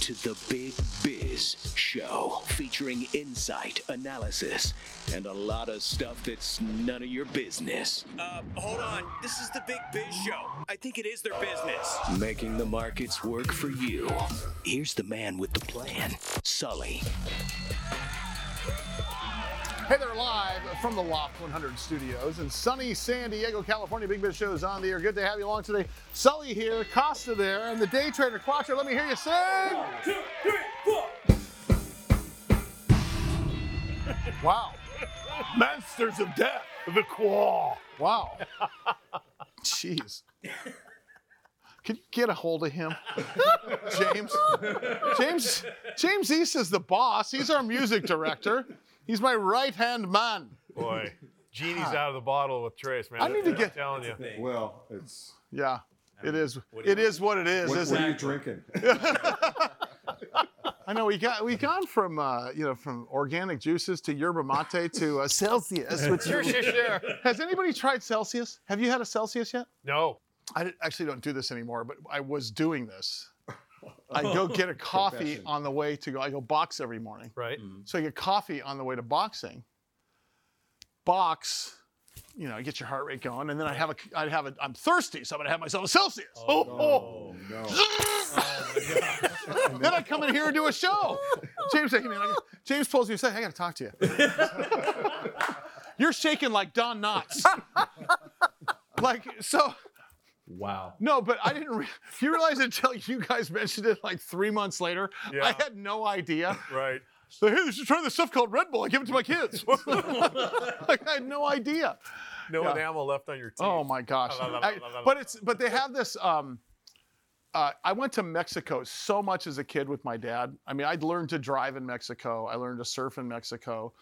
To the Big Biz Show, featuring insight, analysis, and a lot of stuff that's none of your business. Uh, hold on. This is the Big Biz Show. I think it is their business. Making the markets work for you. Here's the man with the plan, Sully. Hey there, live from the Loft 100 studios in sunny San Diego, California. Big Biz Show is on the air. Good to have you along today. Sully here, Costa there, and the day trader Quattro. Let me hear you sing. Two, three, four. Wow. Masters of Death, the Claw. Wow. Jeez. Can you get a hold of him? James. James James East is the boss. He's our music director. He's my right-hand man. Boy, genie's out of the bottle with Trace, man. I need to get- I'm get- telling you. Well, it's Yeah. It is it is what it is, what, isn't what are you it? drinking? I know we got we gone from uh, you know from organic juices to yerba mate to uh, Celsius. Which Sure, sure, sure. has anybody tried Celsius? Have you had a Celsius yet? No. I actually don't do this anymore, but I was doing this. I go get a coffee Confession. on the way to go. I go box every morning, Right? Mm-hmm. so I get coffee on the way to boxing. Box, you know, get your heart rate going, and then I have a, I have a, I'm thirsty, so I'm gonna have myself a Celsius. Oh, oh, oh. oh no! then I come in here and do a show. James, hey, man, I got- James pulls me aside. I got to talk to you. You're shaking like Don Knotts. like so. Wow. No, but I didn't. Re- you realize until you guys mentioned it like three months later, Yeah. I had no idea. Right. So hey, they should try this stuff called Red Bull. I give it to my kids. like I had no idea. No Yeah. enamel left on your teeth. Oh my gosh! I- but it's but they have this. Um, uh, I went to Mexico so much as a kid with my dad. I mean, I'd learned to drive in Mexico. I learned to surf in Mexico.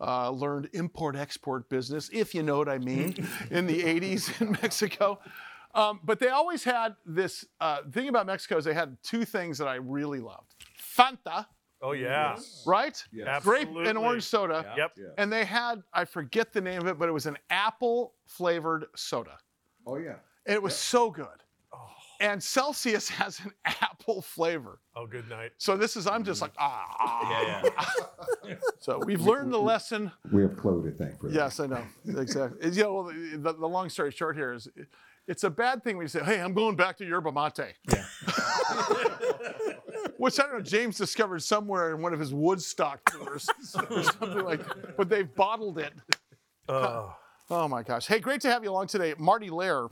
Uh, learned import export business, if you know what I mean, in the 80s in Mexico. Um, but they always had this uh, thing about Mexico is they had two things that I really loved: Fanta, Oh, yeah. right? Yes. Grape and orange soda. Yep. Yeah. And they had, I forget the name of it, but it was an apple flavored soda. Oh yeah. And it was so good. And Celsius has an apple flavor. Oh, good night. So this is, I'm just like, ah. Yeah, So we've learned the lesson. We have Chloe to thank for that. Yes, I know. Exactly. You know, well, the, the long story short here is it's a bad thing when you say, hey, I'm going back to yerba mate. Yeah. Which I don't know, James discovered somewhere in one of his Woodstock tours or something like that. But they've bottled it. Oh, Oh my gosh. Hey, great to have you along today. Marty Lehr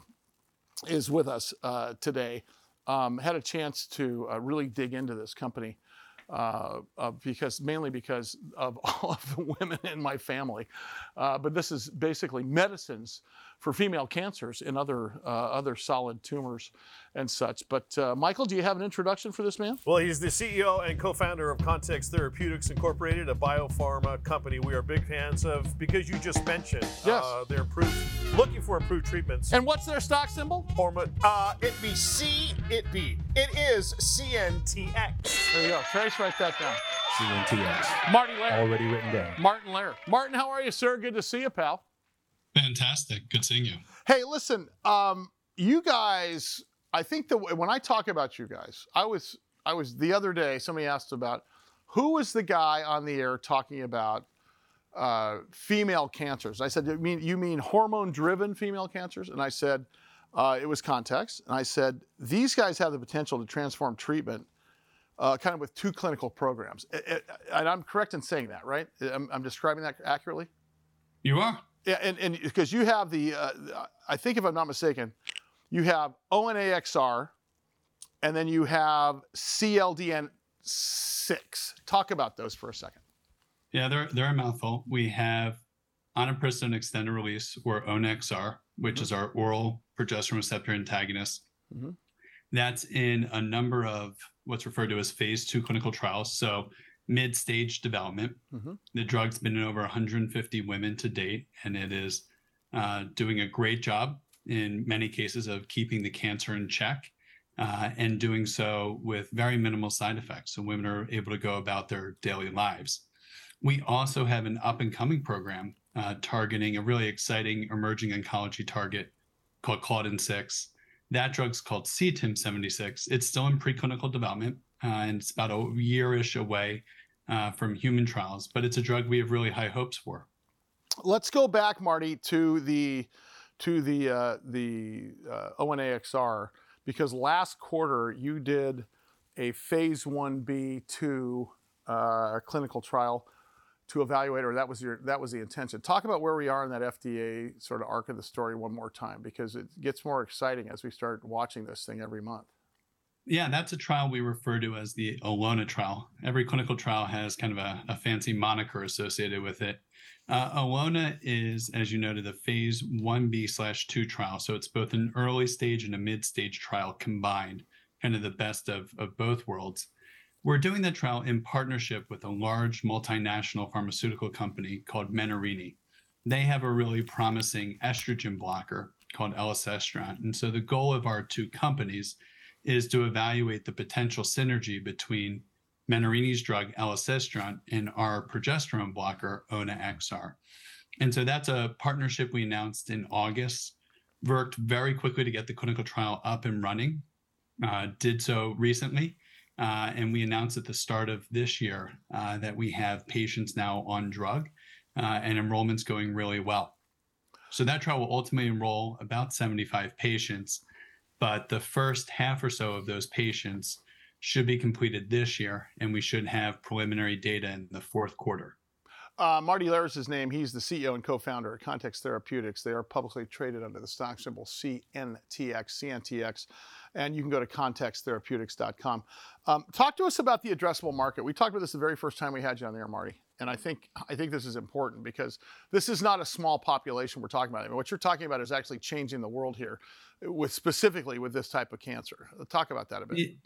is with us uh, today. Um, had a chance to uh, really dig into this company uh, uh, because mainly because of all of the women in my family. Uh, but this is basically medicines for female cancers and other uh, other solid tumors and such. But uh, Michael, do you have an introduction for this man? Well, he's the CEO and co-founder of Context Therapeutics Incorporated, a biopharma company we are big fans of because you just mentioned Yes. uh, they're improved, looking for improved treatments. And what's their stock symbol? Hormone, uh, it be C, it be. It is CNTX. There you go. Trace, write that down. CNTX. Marty Lehr. Already written down. Martin Lehr. Martin, how are you, sir? Good to see you, pal. Fantastic. Good seeing you. Hey, listen, um, you guys. I think that when I talk about you guys, I was I was the other day. Somebody asked about who was the guy on the air talking about uh, female cancers. I said, you mean you mean hormone-driven female cancers? And I said, Uh, it was context, and I said these guys have the potential to transform treatment, uh, kind of with two clinical programs. I- I- and I'm correct in saying that, right? I'm, I'm describing that accurately. You are. Yeah, and and because you have the, uh, I think if I'm not mistaken, you have ONAXR, and then you have CLDN six. Talk about those for a second. Yeah, they're they're a mouthful. We have onapristone extended release or ONXR, which is our oral progesterone receptor antagonist. Mhm. That's in a number of what's referred to as phase two clinical trials. So mid-stage development. Mhm. The drug's been in over 150 women to date, and it is uh, doing a great job in many cases of keeping the cancer in check. Uh, and doing so with very minimal side effects. So women are able to go about their daily lives. We also have an up and coming program uh, targeting a really exciting emerging oncology target called Claudin 6. That drug's called CTIM76. It's still in preclinical development uh, and it's about a year ish away uh, from human trials, but it's a drug we have really high hopes for. Let's go back, Marty, to the to the uh, the uh, ONAXR because last quarter you did a phase one B two uh, clinical trial to evaluate, or that was your that was the intention. Talk about where we are in that FDA sort of arc of the story one more time because it gets more exciting as we start watching this thing every month. Yeah, that's a trial we refer to as the ELONA trial. Every clinical trial has kind of a, a fancy moniker associated with it. Uh, ELONA is, as you noted, a phase 1B slash 2 trial. So it's both an early stage and a mid stage trial combined, kind of the best of, of both worlds. We're doing the trial in partnership with a large multinational pharmaceutical company called Menarini. They have a really promising estrogen blocker called elacestrant. And so the goal of our two companies is to evaluate the potential synergy between Menarini's drug elacestrant and our progesterone blocker Ona XR. And so that's a partnership we announced in August. Worked very quickly to get the clinical trial up and running. Uh, did so recently, uh, and we announced at the start of this year uh, that we have patients now on drug, uh, and enrollment's going really well. So that trial will ultimately enroll about 75 patients, but the first half or so of those patients should be completed this year, and we should have preliminary data in the fourth quarter. Uh, Marty Lehr is name. He's the CEO and co-founder of Context Therapeutics. They are publicly traded under the stock symbol CNTX, CNTX, and you can go to contexttherapeutics.com. Um, talk to us about the addressable market. We talked about this the very first time we had you on there, Marty, and I think I think this is important because this is not a small population we're talking about. I mean, what you're talking about is actually changing the world here, with specifically with this type of cancer. Talk about that a bit. It-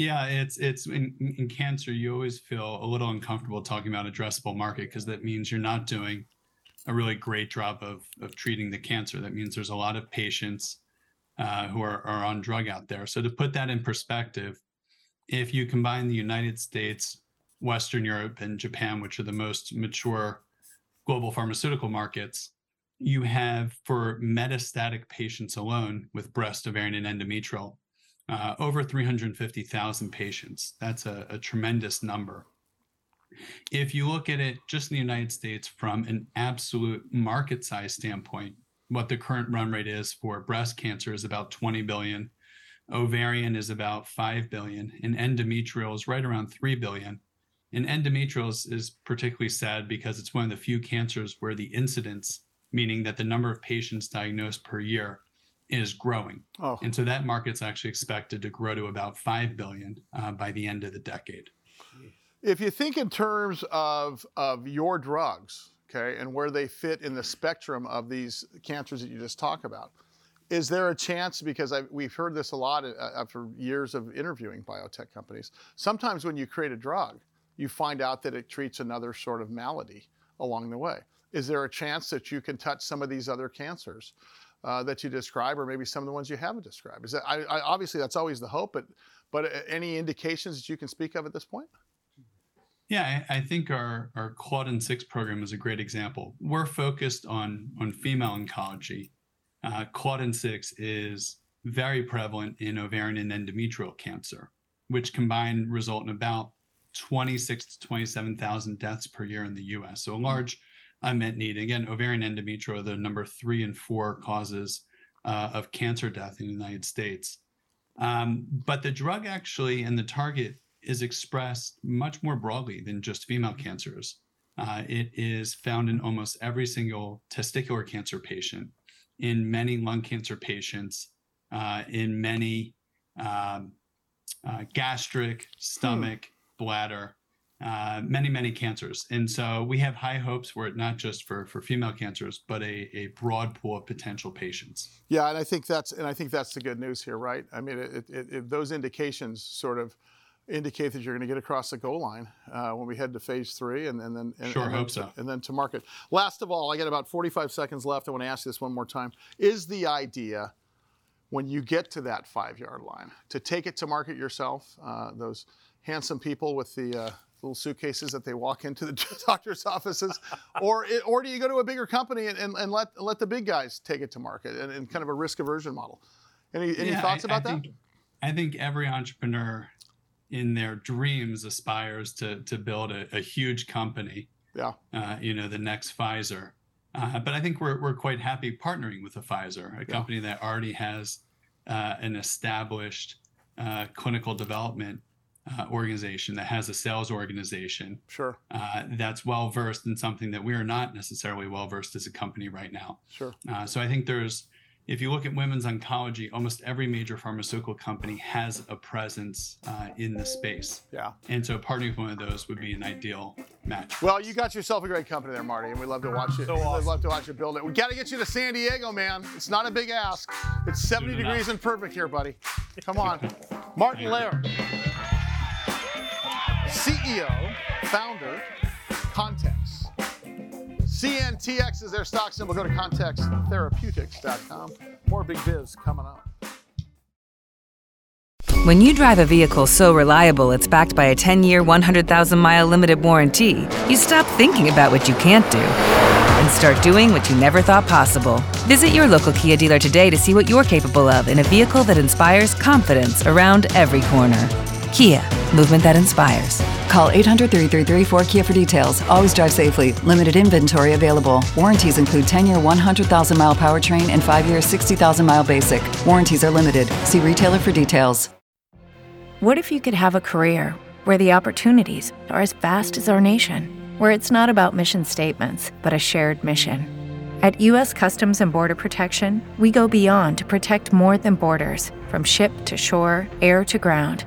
yeah, it's it's in, in cancer. You always feel a little uncomfortable talking about addressable market because that means you're not doing a really great job of of treating the cancer. That means there's a lot of patients uh, who are, are on drug out there. So to put that in perspective, if you combine the United States, Western Europe, and Japan, which are the most mature global pharmaceutical markets, you have for metastatic patients alone with breast, ovarian, and endometrial uh, over 350,000 patients. That's a, a, tremendous number. If you look at it just in the United States from an absolute market size standpoint, what the current run rate is for breast cancer is about 20 billion, ovarian is about 5 billion, and endometrial is right around 3 billion. And endometrial is, is particularly sad because it's one of the few cancers where the incidence, meaning that the number of patients diagnosed per year, is growing. Oh. And so that market's actually expected to grow to about 5 billion uh, by the end of the decade. If you think in terms of, of your drugs, okay, and where they fit in the spectrum of these cancers that you just talked about, is there a chance, because I, we've heard this a lot uh, after years of interviewing biotech companies, sometimes when you create a drug, you find out that it treats another sort of malady along the way. Is there a chance that you can touch some of these other cancers? Uh, that you describe, or maybe some of the ones you haven't described. Is that I, I, obviously that's always the hope, but but uh, any indications that you can speak of at this point? Yeah, I, I think our our Claudin Six program is a great example. We're focused on on female oncology. Uh, Claudin Six is very prevalent in ovarian and endometrial cancer, which combined result in about 26 to 27,000 deaths per year in the U.S. So a large unmet need. Again, ovarian endometrial are the number three and four causes uh, of cancer death in the United States. Um, but the drug actually and the target is expressed much more broadly than just female cancers. Uh, it is found in almost every single testicular cancer patient, in many lung cancer patients, uh, in many um, uh, gastric, stomach, bladder, uh, many, many cancers. And so we have high hopes for it, not just for, for female cancers, but a, a broad pool of potential patients. Yeah, and I think that's and I think that's the good news here, right? I mean, it, it, it, those indications sort of indicate that you're going to get across the goal line uh, when we head to phase three, and, and then and, Sure, and hope then, so. and then to market. Last of all, I got about 45 seconds left. I want to ask you this one more time: Is the idea when you get to that five-yard line to take it to market yourself? Uh, those handsome people with the uh, little suitcases that they walk into the doctor's offices, or or do you go to a bigger company and, and, and let let the big guys take it to market and, and kind of a risk aversion model? Any any Yeah, thoughts about I that? think, I think every entrepreneur in their dreams aspires to to build a, a huge company. Yeah. Uh, you know, the next Pfizer. Uh, but I think we're we're quite happy partnering with a Pfizer, a company that already has uh, an established uh, clinical development uh, organization that has a sales organization Sure, uh, that's well versed in something that we are not necessarily well versed as a company right now. sure. Uh, so I think there's, if you look at women's oncology, almost every major pharmaceutical company has a presence uh, in the space. Yeah. And so partnering with one of those would be an ideal match. Well, you got yourself a great company there, Marty, and we love to watch it. So awesome. we awesome. love to watch you build it. We got to get you to San Diego, man. It's not a big ask. It's 70 Soon degrees and perfect here, buddy. Come on. Martin Lehr, CEO, founder, Context. CNTX is their stock symbol. Go to contexttherapeutics.com. More big biz coming up. When you drive a vehicle so reliable it's backed by a 10 year, 100,000 mile limited warranty, you stop thinking about what you can't do and start doing what you never thought possible. Visit your local Kia dealer today to see what you're capable of in a vehicle that inspires confidence around every corner. Kia, movement that inspires. Call 800 333 4KIA for details. Always drive safely. Limited inventory available. Warranties include 10 year 100,000 mile powertrain and 5 year 60,000 mile basic. Warranties are limited. See retailer for details. What if you could have a career where the opportunities are as vast as our nation, where it's not about mission statements, but a shared mission? At U.S. Customs and Border Protection, we go beyond to protect more than borders from ship to shore, air to ground,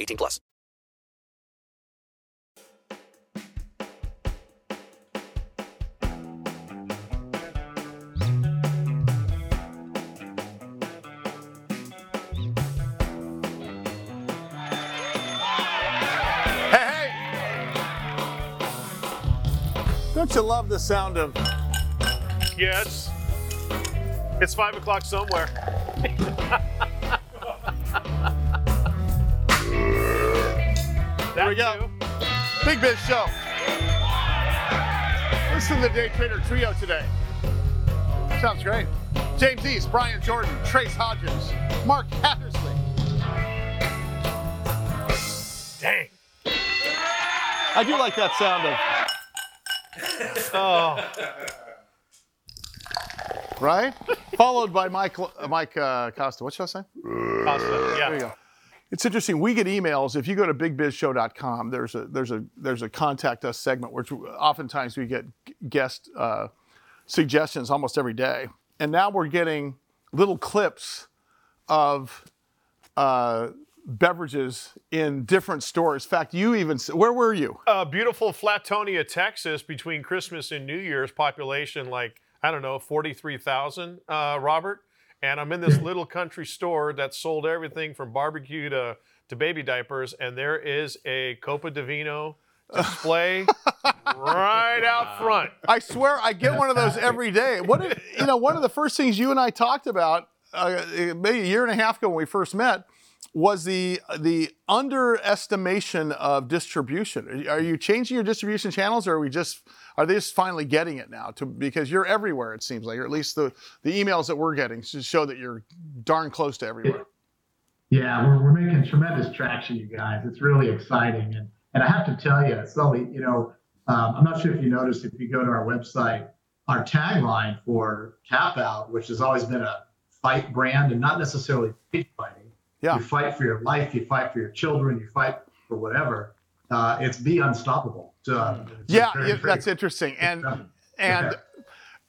18 plus. Hey, hey! Don't you love the sound of Yeah, it's it's five o'clock somewhere. There we go. Big Biz Show. Listen to the Day Trader Trio today. Sounds great. James East, Brian Jordan, Trace Hodges, Mark Hattersley. Dang. I do like that sound of. Oh. Right? Followed by Mike, Mike uh, Costa. What should I say? Costa, yeah. There you go. It's interesting. We get emails. If you go to bigbizshow.com, there's a there's a there's a contact us segment, which oftentimes we get guest uh, suggestions almost every day. And now we're getting little clips of uh, beverages in different stores. In fact, you even where were you? Uh, beautiful Flatonia, Texas, between Christmas and New Year's, population like, I don't know, 43,000, uh, Robert. And I'm in this little country store that sold everything from barbecue to to baby diapers, and there is a Copa di Vino display right out front. I swear, I get one of those every day. What if, you know? One of the first things you and I talked about uh, maybe a year and a half ago when we first met was the the underestimation of distribution. Are you changing your distribution channels, or are we just are they just finally getting it now? To because you're everywhere, it seems like, or at least the the emails that we're getting show that you're darn close to everywhere. Yeah, we're, we're making tremendous traction, you guys. It's really exciting, and and I have to tell you, Sully, you know, um, I'm not sure if you noticed if you go to our website, our tagline for Tap Out, which has always been a fight brand and not necessarily fighting yeah. You fight for your life, you fight for your children, you fight for whatever. Uh, it's be unstoppable. Uh, yeah, very, yeah that's interesting. And and okay.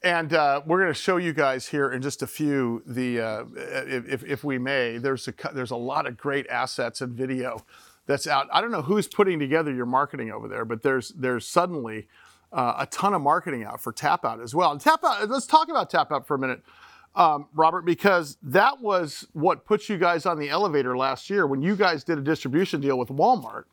and uh, we're going to show you guys here in just a few the uh, if if we may. There's a there's a lot of great assets and video that's out. I don't know who's putting together your marketing over there, but there's there's suddenly uh, a ton of marketing out for Tap Out as well. And Tap Out. Let's talk about Tap Out for a minute um, Robert, because that was what put you guys on the elevator last year when you guys did a distribution deal with Walmart.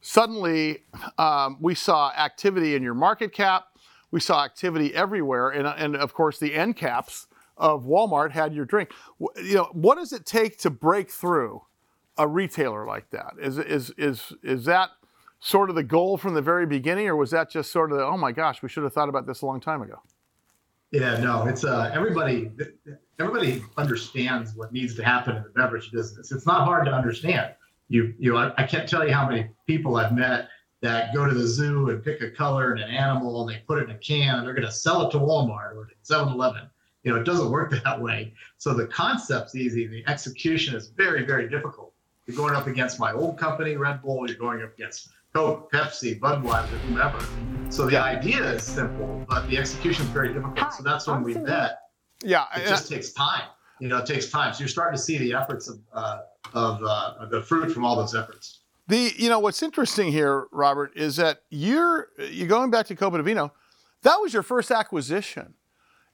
Suddenly, um, we saw activity in your market cap. We saw activity everywhere, and, and of course, the end caps of Walmart had your drink. You know, what does it take to break through a retailer like that? Is is is is that sort of the goal from the very beginning, or was that just sort of the, oh my gosh, we should have thought about this a long time ago? Yeah, no, it's uh, everybody. Everybody understands what needs to happen in the beverage business. It's not hard to understand. You, you, I, I can't tell you how many people I've met that go to the zoo and pick a color and an animal and they put it in a can and they're going to sell it to Walmart or 7-Eleven. You know, it doesn't work that way. So the concept's easy. The execution is very, very difficult. You're going up against my old company, Red Bull. You're going up against Coke, Pepsi, Budweiser, whomever. So the idea is simple, but the execution is very difficult. So that's when we bet. Yeah, it just takes time. You know, it takes time. So you're starting to see the efforts of uh, of uh, the fruit from all those efforts. The you know what's interesting here, Robert, is that you're you're going back to Copa Vino. That was your first acquisition.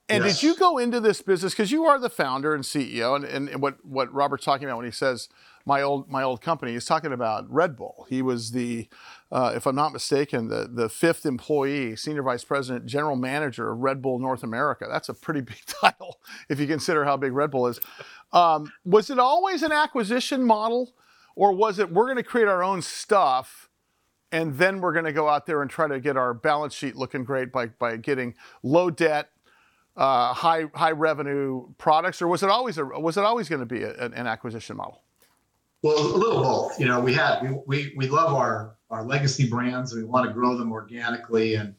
And yes. did you go into this business because you are the founder and CEO, and, and what what Robert's talking about when he says my old my old company. He's talking about Red Bull. He was the, uh, if I'm not mistaken, the the fifth employee, senior vice president, general manager of Red Bull North America. That's a pretty big title if you consider how big Red Bull is. Um, was it always an acquisition model, or was it we're going to create our own stuff? And then we're going to go out there and try to get our balance sheet looking great by, by getting low debt, uh, high high revenue products, or was it always a, was it always going to be a, an acquisition model? Well, a little both. You know, we had we we, we love our our legacy brands and we want to grow them organically and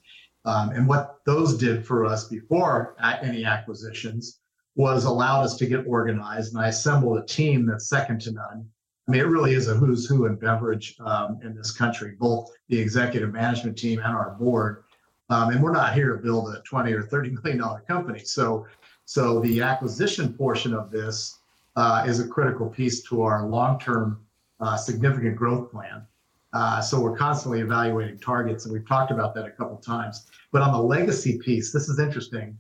um, and what those did for us before any acquisitions was allowed us to get organized and I assembled a team that's second to none. I mean, it really is a who's who in beverage um, in this country, both the executive management team and our board. Um, and we're not here to build a 20 or 30 million dollar company. So, so the acquisition portion of this uh, is a critical piece to our long-term uh, significant growth plan. Uh, so we're constantly evaluating targets, and we've talked about that a couple times. But on the legacy piece, this is interesting.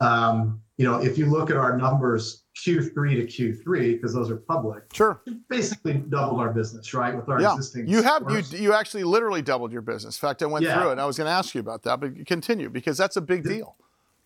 Um, you know, if you look at our numbers Q3 to Q3, because those are public, sure, basically doubled our business, right, with our yeah. existing. You have you you actually literally doubled your business. In fact, I went yeah. through it. and I was going to ask you about that, but continue because that's a big deal.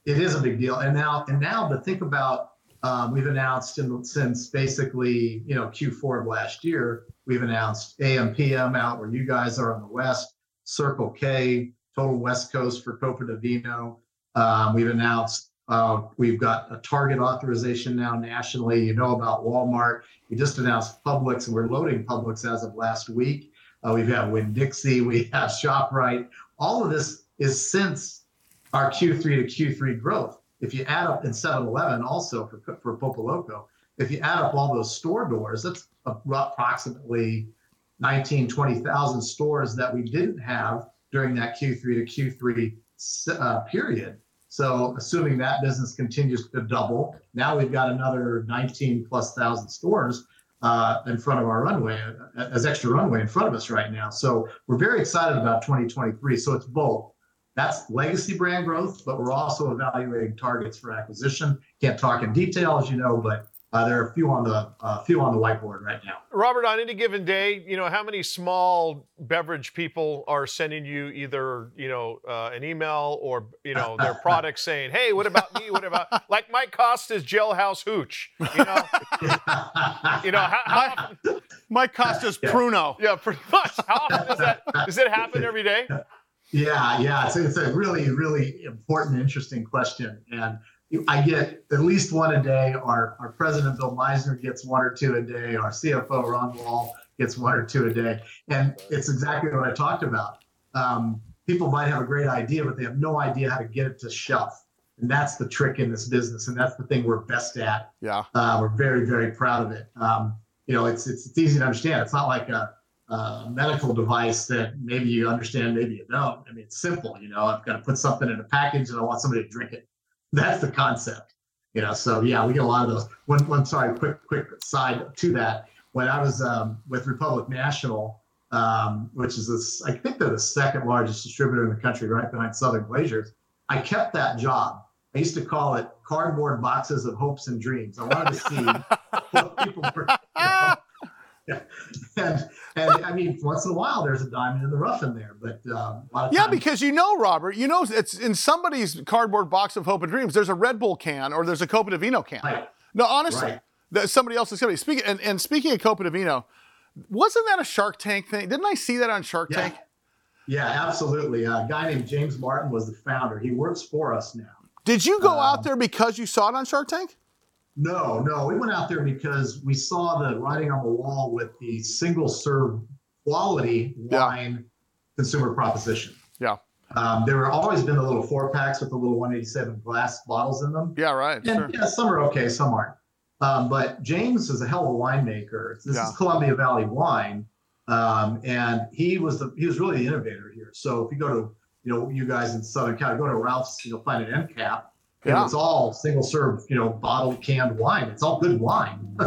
It is a big deal, and now and now, but think about um, we've announced in, since basically you know Q4 of last year, we've announced AMPM out where you guys are on the west, Circle K, total West Coast for Copa di Vino. Um, we've announced uh, we've got a target authorization now nationally. You know about Walmart. We just announced Publix, and we're loading Publix as of last week. Uh, we've got Winn Dixie, we have ShopRite. All of this is since our Q3 to Q3 growth if you add up in 7-Eleven also for for Pulpoloco, if you add up all those store doors, that's approximately 19, 20,000 stores that we didn't have during that Q3 to Q3 uh, period. So assuming that business continues to double, now we've got another 19 plus thousand stores uh, in front of our runway, as extra runway in front of us right now. So we're very excited about 2023. So it's both that's legacy brand growth, but we're also evaluating targets for acquisition. Can't talk in detail, as you know, but uh, there are a few on the uh, few on the whiteboard right now. Robert, on any given day, you know, how many small beverage people are sending you either, you know, uh, an email or, you know, their product saying, hey, what about me? What about, like Mike Costa's Jailhouse Hooch, you know? you know, how, how often, Mike Costa's Pruno. Yeah, pretty much. How often does that, does it happen every day? Yeah, yeah, it's, it's a really, really important, interesting question, and I get at least one a day. Our our president Bill Meisner, gets one or two a day. Our CFO Ron Wall gets one or two a day, and it's exactly what I talked about. Um, people might have a great idea, but they have no idea how to get it to shelf, and that's the trick in this business, and that's the thing we're best at. Yeah, uh, we're very, very proud of it. Um, you know, it's, it's it's easy to understand. It's not like a uh, medical device that maybe you understand, maybe you don't. I mean, it's simple. You know, I've got to put something in a package and I want somebody to drink it. That's the concept. You know, so yeah, we get a lot of those. One, one sorry, quick, quick side to that. When I was um, with Republic National, um, which is this, I think they're the second largest distributor in the country, right behind Southern Glazer's. I kept that job. I used to call it cardboard boxes of hopes and dreams. I wanted to see what people were. You know, and and I mean, once in a while, there's a diamond in the rough in there, but um, yeah, times, because you know, Robert, you know, it's in somebody's cardboard box of hope and dreams. There's a Red Bull can or there's a Copa di Vino can. Right. No, honestly, right. somebody else's company. Speaking and, and speaking of Copa di Vino, wasn't that a Shark Tank thing? Didn't I see that on Shark yeah. Tank? Yeah, absolutely. a guy named James Martin was the founder. He works for us now. Did you go um, out there because you saw it on Shark Tank? No, no. We went out there because we saw the writing on the wall with the single serve quality wine yeah. consumer proposition. Yeah. Um, there were always been the little four packs with the little 187 glass bottles in them. Yeah, right. And, sure. Yeah, some are okay, some aren't. Um, but James is a hell of a winemaker. This yeah. is Columbia Valley wine, um, and he was the he was really the innovator here. So if you go to you know you guys in Southern California, go to Ralph's, you'll find an end cap yeah. it's all single serve, you know, bottled canned wine. It's all good wine.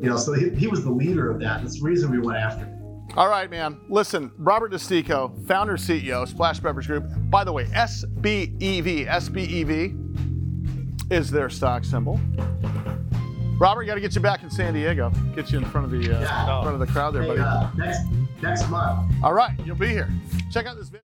you know, so he, he was the leader of that. That's the reason we went after him. All right, man. Listen, Robert Nistico, founder CEO, Splash Beverage Group. By the way, SBEV, SBEV is their stock symbol. Robert, got to get you back in San Diego. Get you in front of the uh, yeah. front of the crowd there, hey, buddy. Uh, next next month. All right, you'll be here. Check out this video.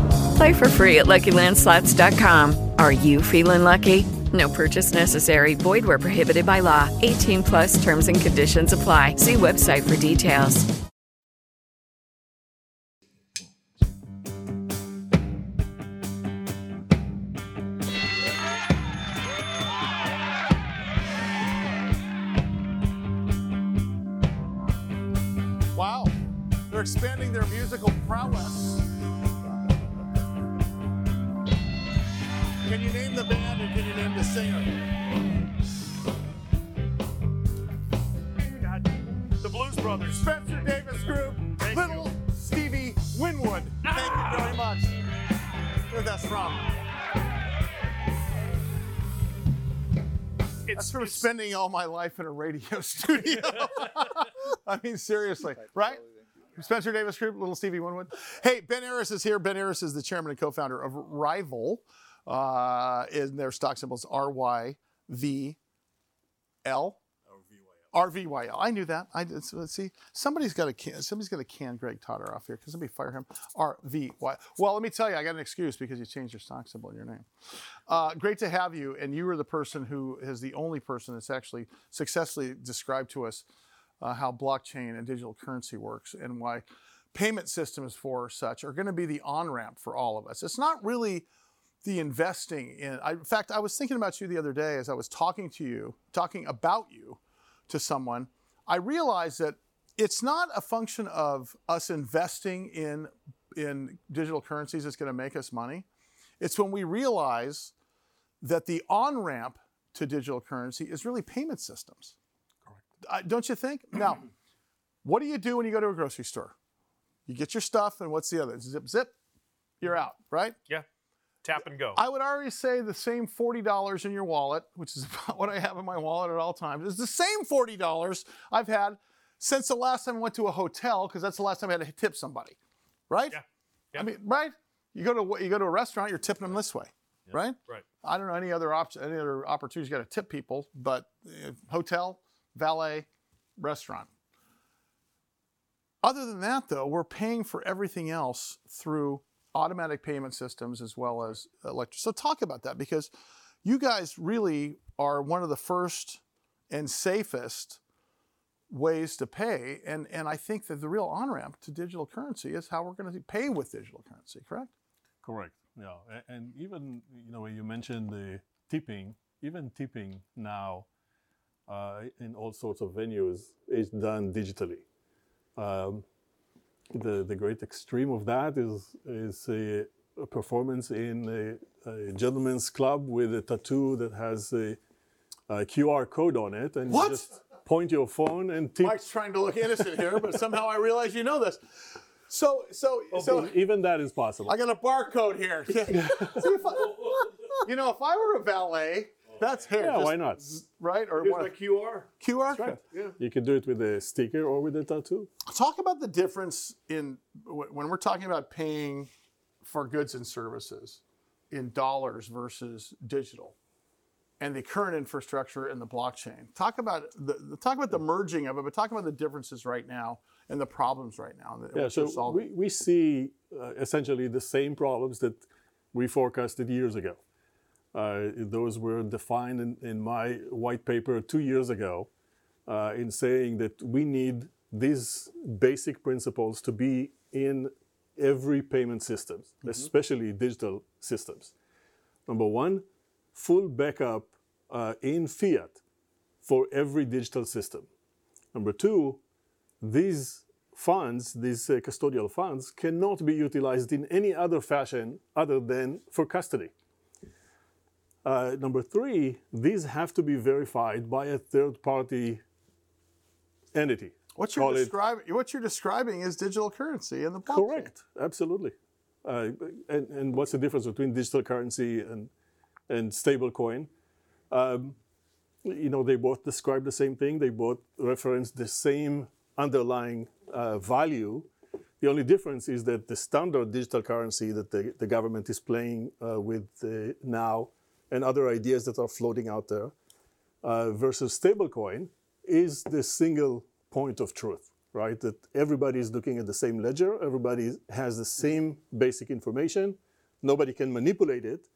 Play for free at LuckyLandSlots.com. Are you feeling lucky? No purchase necessary. Void where prohibited by law. 18 plus terms and conditions apply. See website for details. Wow. They're expanding their musical prowess. Can you name the band and can you name the singer? The Blues Brothers, Spencer Davis Group, Thank Little you. Stevie Winwood. Ah! Thank you very much. Where that's from? It's, that's from spending all my life in a radio studio. I mean, seriously, right? Spencer Davis Group, little Stevie Winwood. Hey, Ben Errez is here. Ben Errez is the chairman and co-founder of Rival. Uh, and their stock symbols R Y V L. RVYL. I knew that. I did. So, see, somebody's got to can, somebody's got to can Greg Totter off here because let me fire him. RVY. Well, let me tell you, I got an excuse because you changed your stock symbol in your name. Uh, great to have you, and you are the person who is the only person that's actually successfully described to us uh, how blockchain and digital currency works and why payment systems for such are going to be the on ramp for all of us. It's not really the investing in. I, in fact, I was thinking about you the other day as I was talking to you, talking about you to someone. I realized that it's not a function of us investing in in digital currencies that's going to make us money. It's when we realize that the on ramp to digital currency is really payment systems. Correct. don't you think? Now, what do you do when you go to a grocery store? You get your stuff, and what's the other? Zip, zip, you're out, right? Yeah. Tap and go. I would already say the same $40 in your wallet, which is about what I have in my wallet at all times, is the same $40 I've had since the last time I went to a hotel, because that's the last time I had to tip somebody, right? Yeah. yeah. I mean, right? You go to you go to a restaurant, you're tipping them this way, yeah. right? Right. I don't know any other option, any other opportunities you got to tip people, but uh, hotel, valet, restaurant. Other than that, though, we're paying for everything else through automatic payment systems as well as electric. So talk about that because you guys really are one of the first and safest ways to pay. And, and I think that the real on ramp to digital currency is how we're going to pay with digital currency, correct? Correct. Yeah. And even, you know, when you mentioned the tipping, even tipping now uh, in all sorts of venues is done digitally. Um, the, the great extreme of that is, is a, a performance in a, a, gentleman's club with a tattoo that has a, a QR code on it. And what? you just point your phone and tip. Mike's trying to look innocent here, but somehow I realize you know this. So, so, oh, so even that is possible. I got a barcode here. I, you know, if I were a valet, that's here. Yeah, just, why not? Right? Or Here's what? my QR. QR right. Yeah. You can do it with a sticker or with a tattoo. Talk about the difference in when we're talking about paying for goods and services in dollars versus digital and the current infrastructure and the blockchain. Talk about the talk about the merging of it, but talk about the differences right now and the problems right now. Yeah, so we, we see uh, essentially the same problems that we forecasted years ago. Uh, those were defined in, in, my white paper two years ago uh, in saying that we need these basic principles to be in every payment system, mm-hmm. especially digital systems. Number one, full backup uh, in fiat for every digital system. Number two, these funds, these uh, custodial funds, cannot be utilized in any other fashion other than for custody. Uh, number three, these have to be verified by a third party entity. What you're, describing, what you're describing is digital currency in the blockchain. Correct, absolutely. Uh, and, and what's the difference between digital currency and, and stable coin? Um, you know, they both describe the same thing. They both reference the same underlying uh, value. The only difference is that the standard digital currency that the, the government is playing uh, with uh, now and other ideas that are floating out there uh, versus stablecoin is the single point of truth, right? That everybody is looking at the same ledger, everybody has the same basic information, nobody can manipulate it.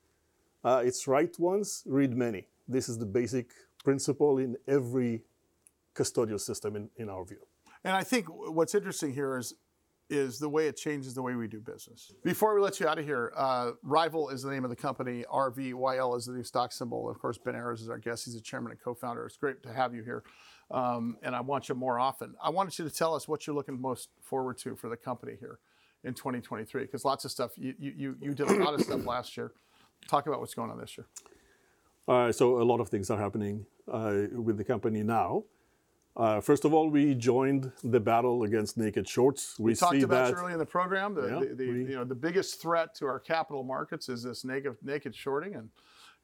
Uh, it's write once, read many. This is the basic principle in every custodial system, in, in our view. And I think what's interesting here is is the way it changes the way we do business. Before we let you out of here, uh, Rival is the name of the company. RVYL is the new stock symbol. Of course, Ben Errez is our guest. He's the chairman and co-founder. It's great to have you here, um, and I want you more often. I wanted you to tell us what you're looking most forward to for the company here in 2023, because lots of stuff. You, you you did a lot of stuff last year. Talk about what's going on this year. Uh, so a lot of things are happening uh, with the company now. Uh, first of all, we joined the battle against naked shorts. We, we talked about that, earlier in the program. The, yeah, the, the we, you know the biggest threat to our capital markets is this naked naked shorting and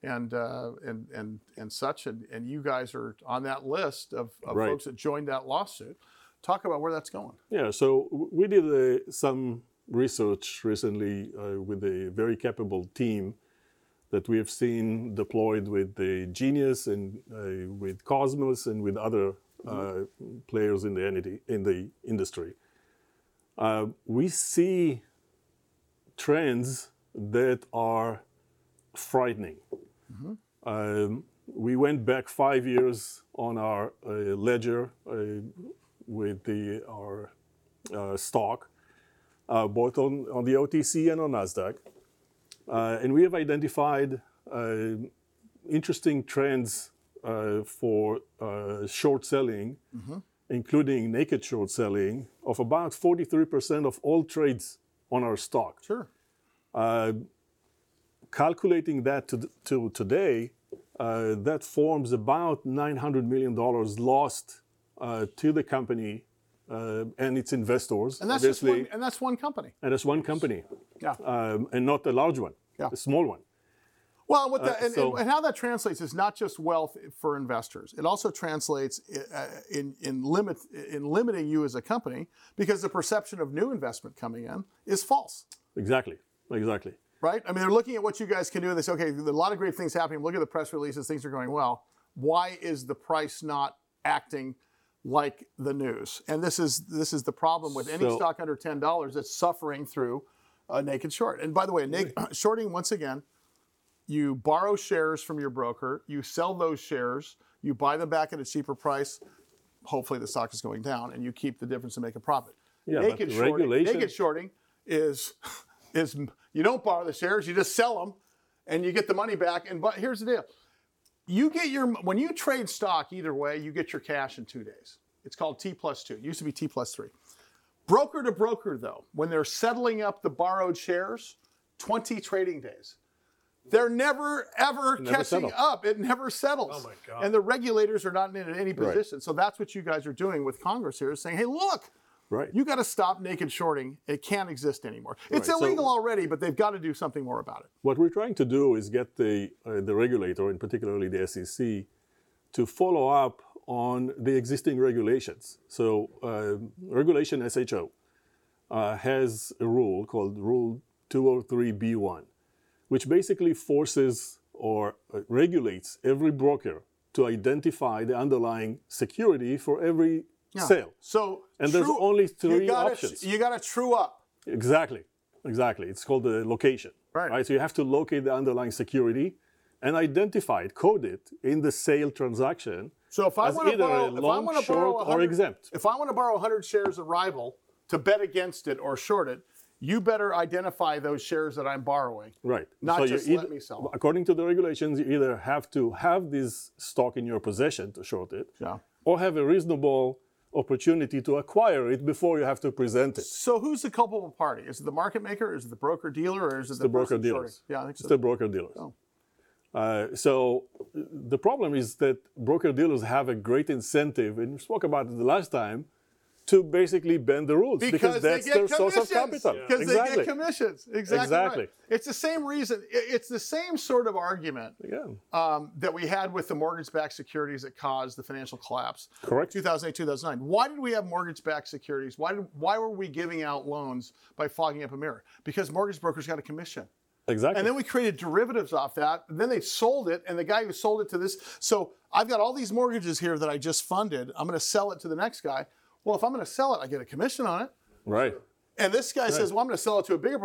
and uh, and and and such. And, and you guys are on that list of, of right. folks that joined that lawsuit. Talk about where that's going. Yeah, so we did uh, some research recently uh, with a very capable team that we have seen deployed with the Genius and uh, with Cosmos and with other uh, players in the entity in the industry. Uh, we see trends that are frightening. Um, we went back five years on our uh, ledger uh, with the, our uh, stock, uh, both on, on the OTC and on NASDAQ. Uh, and we have identified uh, interesting trends for uh, short selling, including naked short selling, of about 43% of all trades on our stock. Sure. Uh, calculating that to, to today, uh, that forms about $900 million lost uh, to the company uh, and its investors. And that's just one, and that's one company. and that's one company, Yeah. um, and not a large one, yeah. a small one. Well, what Uh, the, and, so- and how that translates is not just wealth for investors. It also translates uh, in in limit in limiting you as a company because the perception of new investment coming in is false. Exactly, exactly. Right? I mean, they're looking at what you guys can do and they say, okay, a lot of great things happening. Look at the press releases, things are going well. Why is the price not acting like the news? And this is this is the problem with any So- stock under ten dollars that's suffering through a naked short. And by the way, naked, shorting once again, you borrow shares from your broker, you sell those shares, you buy them back at a cheaper price. Hopefully, the stock is going down, and you keep the difference and make a profit. Yeah, naked shorting, regulation- naked shorting is is you don't borrow the shares, you just sell them, and you get the money back. And but here's the deal: you get your when you trade stock either way, you get your cash in two days. It's called T plus two. It used to be T plus three. Broker to broker, though, when they're settling up the borrowed shares, 20 trading days. They're never ever Never catching settle. up. It never settles. Oh my God. And the regulators are not in any Right. position. So that's what you guys are doing with Congress here is saying, hey, look, Right. you got to stop naked shorting. It can't exist anymore. It's Right, so- illegal already, but they've got to do something more about it. What we're trying to do is get the, uh, the regulator, and particularly the SEC, to follow up on the existing regulations. So, uh, Regulation SHO uh, has a rule called Rule 203B1, which basically forces or uh, regulates every broker to identify the underlying security for every Yeah. sale. So And there's only three you gotta, options. You got to true up. Exactly, exactly. It's called the location. Right. right. So you have to locate the underlying security and identify it, code it in the sale transaction. So if I want to either borrow, a if I long, want to borrow short, or exempt. if I want to borrow 100 shares of Rival to bet against it or short it, you better identify those shares that I'm borrowing. Right. Not so just you let me sell. According to the regulations, you either have to have this stock in your possession to short it, Yeah. or have a reasonable opportunity to acquire it before you have to present it. So who's the culpable party? Is it the market maker? Is it the broker dealer? Or is it the, the broker dealers. shorting? Yeah, I think It's so. the broker dealers. Oh. Uh, so the problem is that broker dealers have a great incentive, and we spoke about it the last time, to basically bend the rules because, that's their source of capital. Because exactly. they get commissions. Exactly. Exactly. right. It's the same reason. It's the same sort of argument Yeah. um, that we had with the mortgage-backed securities that caused the financial collapse. Correct. 2008, 2009. Why did we have mortgage-backed securities? Why did why were we giving out loans by fogging up a mirror? Because mortgage brokers got a commission. Exactly. And then we created derivatives off that. And then they sold it, and the guy who sold it to this. So I've got all these mortgages here that I just funded. I'm going to sell it to the next guy. Well, if I'm going to sell it, I get a commission on it. right. And this guy says, "Well, I'm going to sell it to a bigger,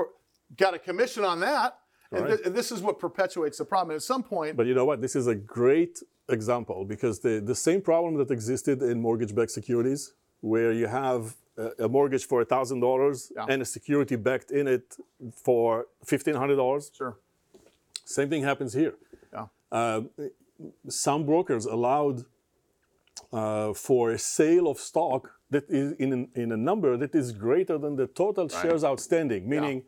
got a commission on that." And, Right. thi- and this is what perpetuates the problem. And at some point, But you know what? This is a great example because the, the same problem that existed in mortgage-backed securities, where you have a, a mortgage for thousand dollars Yeah. and a security backed in it for fifteen hundred dollars. Sure. Same thing happens here. Yeah. Uh, some brokers allowed uh, for a sale of stock that is in, in a number that is greater than the total shares outstanding, meaning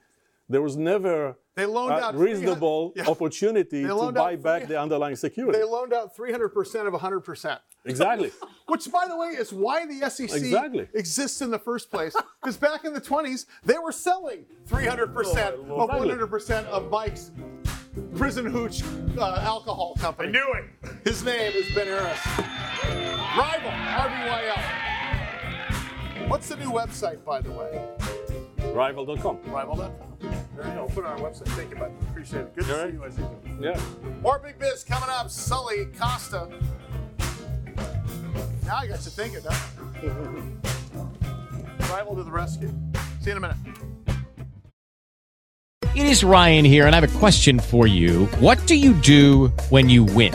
there was never They loaned a out reasonable yeah. opportunity They to buy back the underlying security. they loaned out 300% of 100%. Exactly. Which, by the way, is why the SEC Exactly. exists in the first place. Because back in the 20s, they were selling 300% of 100% of Mike's prison hooch uh, alcohol company. I knew it. His name is Ben Errez. Rival, RBYL. What's the new website, by the way? Rival.com. Rival.com. There you go. Put it on our website. Thank you, bud. Appreciate it. Good to All see right. you as usual. Yeah. More big biz coming up. Sully Costa. Now I got you thinking, huh? Rival to the rescue. See you in a minute. It is Ryan here, and I have a question for you. What do you do when you win?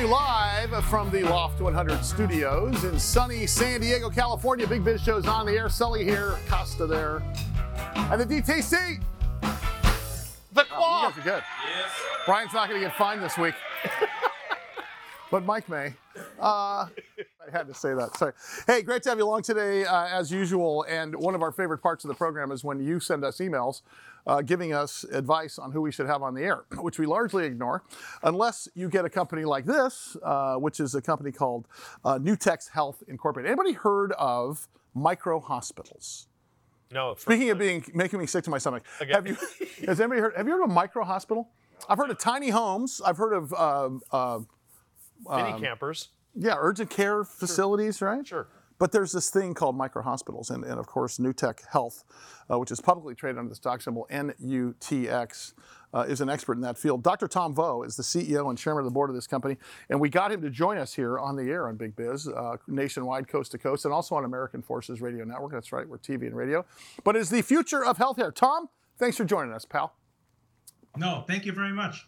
We continue live from the Loft 100 studios in sunny San Diego, California. Big Biz Show's on the air. Sully here, Costa there. And the DTC. The claw. You guys are good. Yes. Brian's not going to get fined this week. but Mike may. Uh, I had to say that. Sorry. Hey, great to have you along today, uh, as usual. And one of our favorite parts of the program is when you send us emails uh, giving us advice on who we should have on the air, which we largely ignore, unless you get a company like this, uh, which is a company called uh, Nutex Health Incorporated. Anybody heard of micro hospitals? No. Speaking of being making me sick to my stomach, have you? Has anybody heard? Have you heard of a micro hospital? I've heard of tiny homes. I've heard of uh, uh, Mini um, campers. Yeah, urgent care facilities, right? Sure. But there's this thing called micro hospitals, and, and of course, Nutex Health, uh, which is publicly traded under the stock symbol NUTX, uh, is an expert in that field. Dr. Tom Vo is the CEO and chairman of the board of this company, and we got him to join us here on the air on Big Biz, uh, nationwide, coast to coast, and also on American Forces Radio Network. That's right, we're TV and radio. But it's the future of healthcare. Tom, thanks for joining us, pal. No, thank you very much.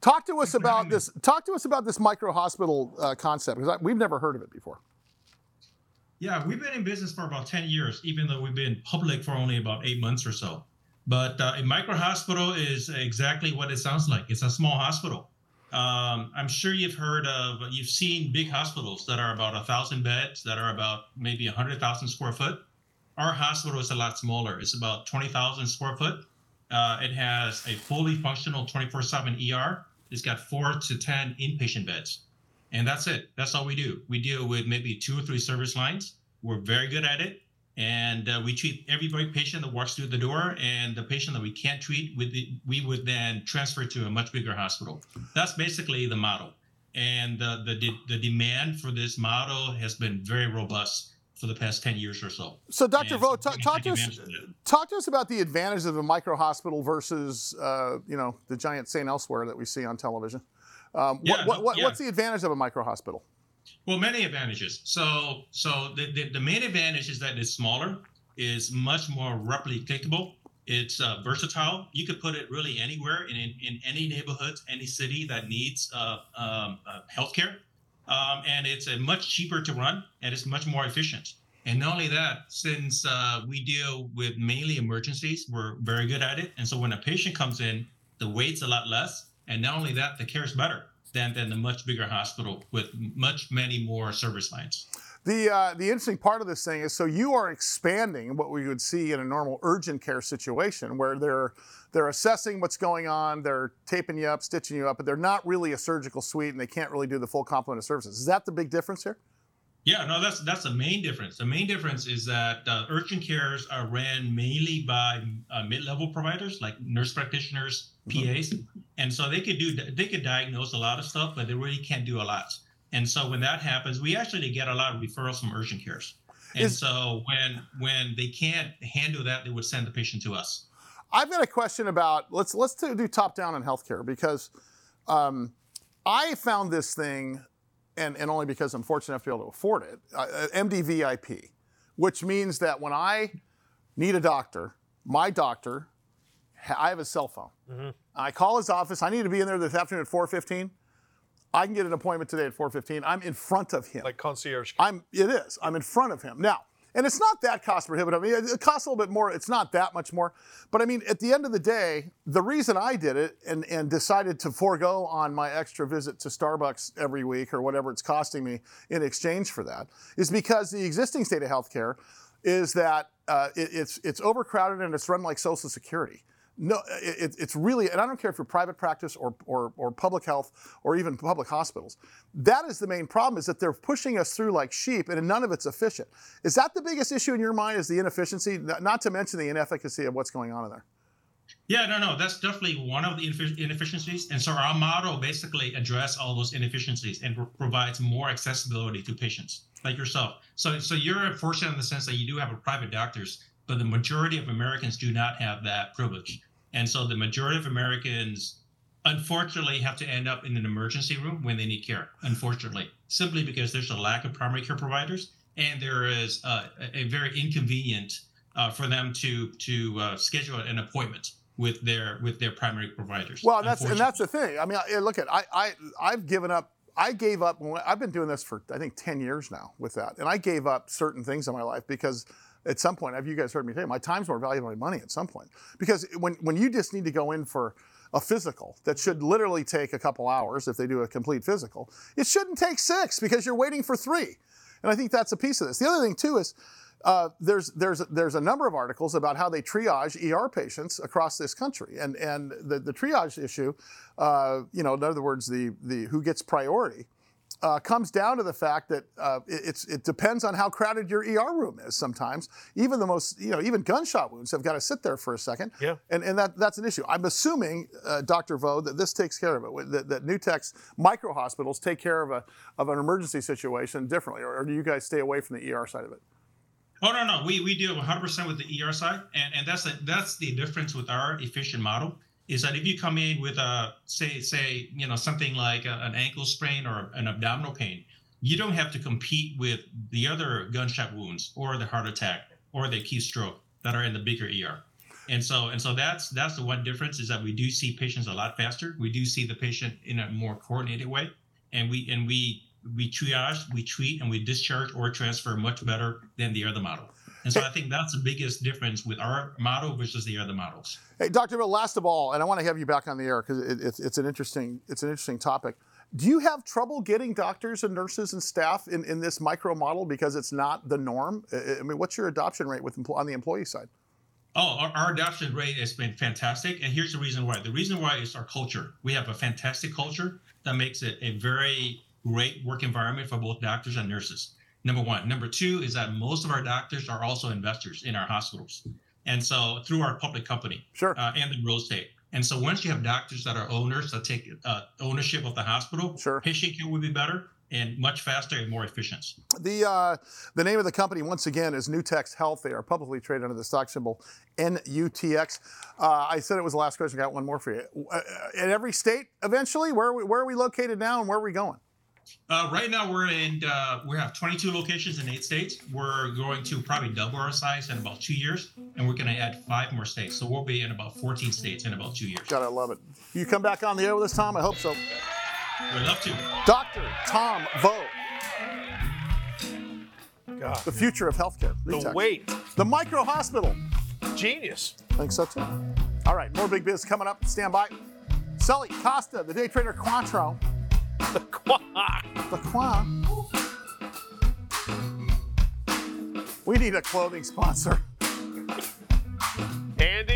Talk to us about this. Talk to us about this micro hospital uh, concept because we've never heard of it before. Yeah, we've been in business for about 10 years, even though we've been public for only about eight months or so. But uh, a micro hospital is exactly what it sounds like. It's a small hospital. Um, I'm sure you've heard of, you've seen big hospitals that are about a thousand beds, that are about maybe a hundred thousand square foot. Our hospital is a lot smaller. It's about 20,000 square foot. Uh, it has a fully functional 24/7 ER. It's got four to 10 inpatient beds, and that's it. That's all we do. We deal with maybe two or three service lines. We're very good at it, and uh, we treat every patient that walks through the door. And the patient that we can't treat, the, we would then transfer to a much bigger hospital. That's basically the model. And the de- the demand for this model has been very robust for the past 10 years or so. So, Dr. Vo, we're talk, to us. advantage. Talk to us about the advantages of a micro hospital versus, uh, you know, the giant St. Elsewhere that we see on television. Um, Yeah, what, what, yeah. What's the advantage of a micro hospital? Well, many advantages. So, so the, the, the main advantage is that it's smaller, is much more replicable. It's uh, versatile. You could put it really anywhere in, in, in any neighborhood, any city that needs uh, um, uh, healthcare. Um, and it's much cheaper to run and it's much more efficient. And not only that, since uh, we deal with mainly emergencies, we're very good at it. And so when a patient comes in, the wait's a lot less. And not only that, the care is better than, than the much bigger hospital with much many more service lines. The, uh, the interesting part of this thing is so you are expanding what we would see in a normal urgent care situation where they're, they're assessing what's going on, they're taping you up, stitching you up, but they're not really a surgical suite and they can't really do the full complement of services. Is that the big difference here? Yeah, no, that's that's the main difference. The main difference is that uh, urgent cares are ran mainly by uh, mid-level providers like nurse practitioners, PAs, and so they could do they could diagnose a lot of stuff, but they really can't do a lot. And so when that happens, we actually get a lot of referrals from urgent cares. And Is- so when when they can't handle that, they would send the patient to us. I've got a question about let's let's do do top down in healthcare because um, I found this thing, and, and only because I'm fortunate enough to be able to afford it, uh, uh, MDVIP, which means that when I need a doctor, my doctor, I have a cell phone. I call his office. I need to be in there this afternoon at 4:15. I can get an appointment today at 4:15. I'm in front of him. Like concierge. I'm. It is. I'm in front of him now. And it's not that cost prohibitive. I mean, it, costs a little bit more. It's not that much more. But I mean, at the end of the day, the reason I did it and, and decided to forego on my extra visit to Starbucks every week or whatever it's costing me in exchange for that is because the existing state of healthcare is that uh, it, it's it's overcrowded and it's run like Social Security. No, it, it's really, and I don't care if you're private practice or, or, or public health or even public hospitals. That is the main problem is that they're pushing us through like sheep and none of it's efficient. Is that the biggest issue in your mind is the inefficiency, not to mention the inefficacy of what's going on in there? Yeah, no, no, that's definitely one of the inefficiencies. And so our model basically address all those inefficiencies and provides more accessibility to patients like yourself. So, so you're fortunate in the sense that you do have a private doctors, but the majority of Americans do not have that privilege. And so the majority of Americans unfortunately have to end up in an emergency room when they need care, unfortunately, simply because there's a lack of primary care providers and there is uh, a very inconvenient uh, for them to to uh, schedule an appointment with their with their primary providers. Well, and that's and that's the thing. I mean, I, look at I I I've given up. I gave up. I've been doing this for I think ten years now with that, and I gave up certain things in my life because at some point, have you guys heard me say, my time's more valuable than my money at some point. Because when when you just need to go in for a physical that should literally take a couple hours if they do a complete physical, it shouldn't take six because you're waiting for three. And I think that's a piece of this. The other thing too is uh, there's there's there's a number of articles about how they triage ER patients across this country, and and the, the triage issue, uh, you know, in other words, the the who gets priority. Uh, comes down to the fact that uh, it, it depends on how crowded your ER room is. Sometimes, even the most, you know, even gunshot wounds have got to sit there for a second. Yeah. And, and that, that's an issue. I'm assuming, uh, Dr. Vo, that this takes care of it. That, that Nutex's micro hospitals take care of a of an emergency situation differently, or, or do you guys stay away from the ER side of it? Oh no, no, we we deal 100% with the ER side, and and that's a, that's the difference with our efficient model is that if you come in with a say say you know something like a, an ankle sprain or an abdominal pain, you don't have to compete with the other gunshot wounds or the heart attack or the acute stroke that are in the bigger ER. And so and so that's that's the one difference is that we do see patients a lot faster. We do see the patient in a more coordinated way, and we and we we triage, we treat, and we discharge or transfer much better than the other model. And so I think that's the biggest difference with our model versus the other models. Hey, Dr. Bill, last of all, and I want to have you back on the air because it, it's, it's an interesting it's an interesting topic. Do you have trouble getting doctors and nurses and staff in, in this micro model because it's not the norm? I mean, what's your adoption rate with on the employee side? Oh, our, our, adoption rate has been fantastic. And here's the reason why. The reason why is our culture. We have a fantastic culture that makes it a very great work environment for both doctors and nurses. Number one. Number two is that most of our doctors are also investors in our hospitals. And so through our public company sure. Uh, and the real estate. And so once you have doctors that are owners that take uh, ownership of the hospital, sure. patient care will be better and much faster and more efficient. The uh, the name of the company once again is Nutex Health. They are publicly traded under the stock symbol NUTX. Uh, I said it was the last question. I got one more for you. Uh, in every state, eventually, where are we, where are we located now, and where are we going? Uh, right now, we're in. Uh, we have 22 locations in eight states. We're going to probably double our size in about two years, and we're going to add five more states. So we'll be in about 14 states in about two years. God, I love it. You come back on the air with us, Tom? I hope so. We'd love to. Dr. Tom Vo. God. The future of healthcare. The wait. The micro hospital. Genius. Thanks think so too. All right, more big biz coming up. Stand by. Sully Costa, the day trader Quantro. The qua. The qua. We need a clothing sponsor. Andy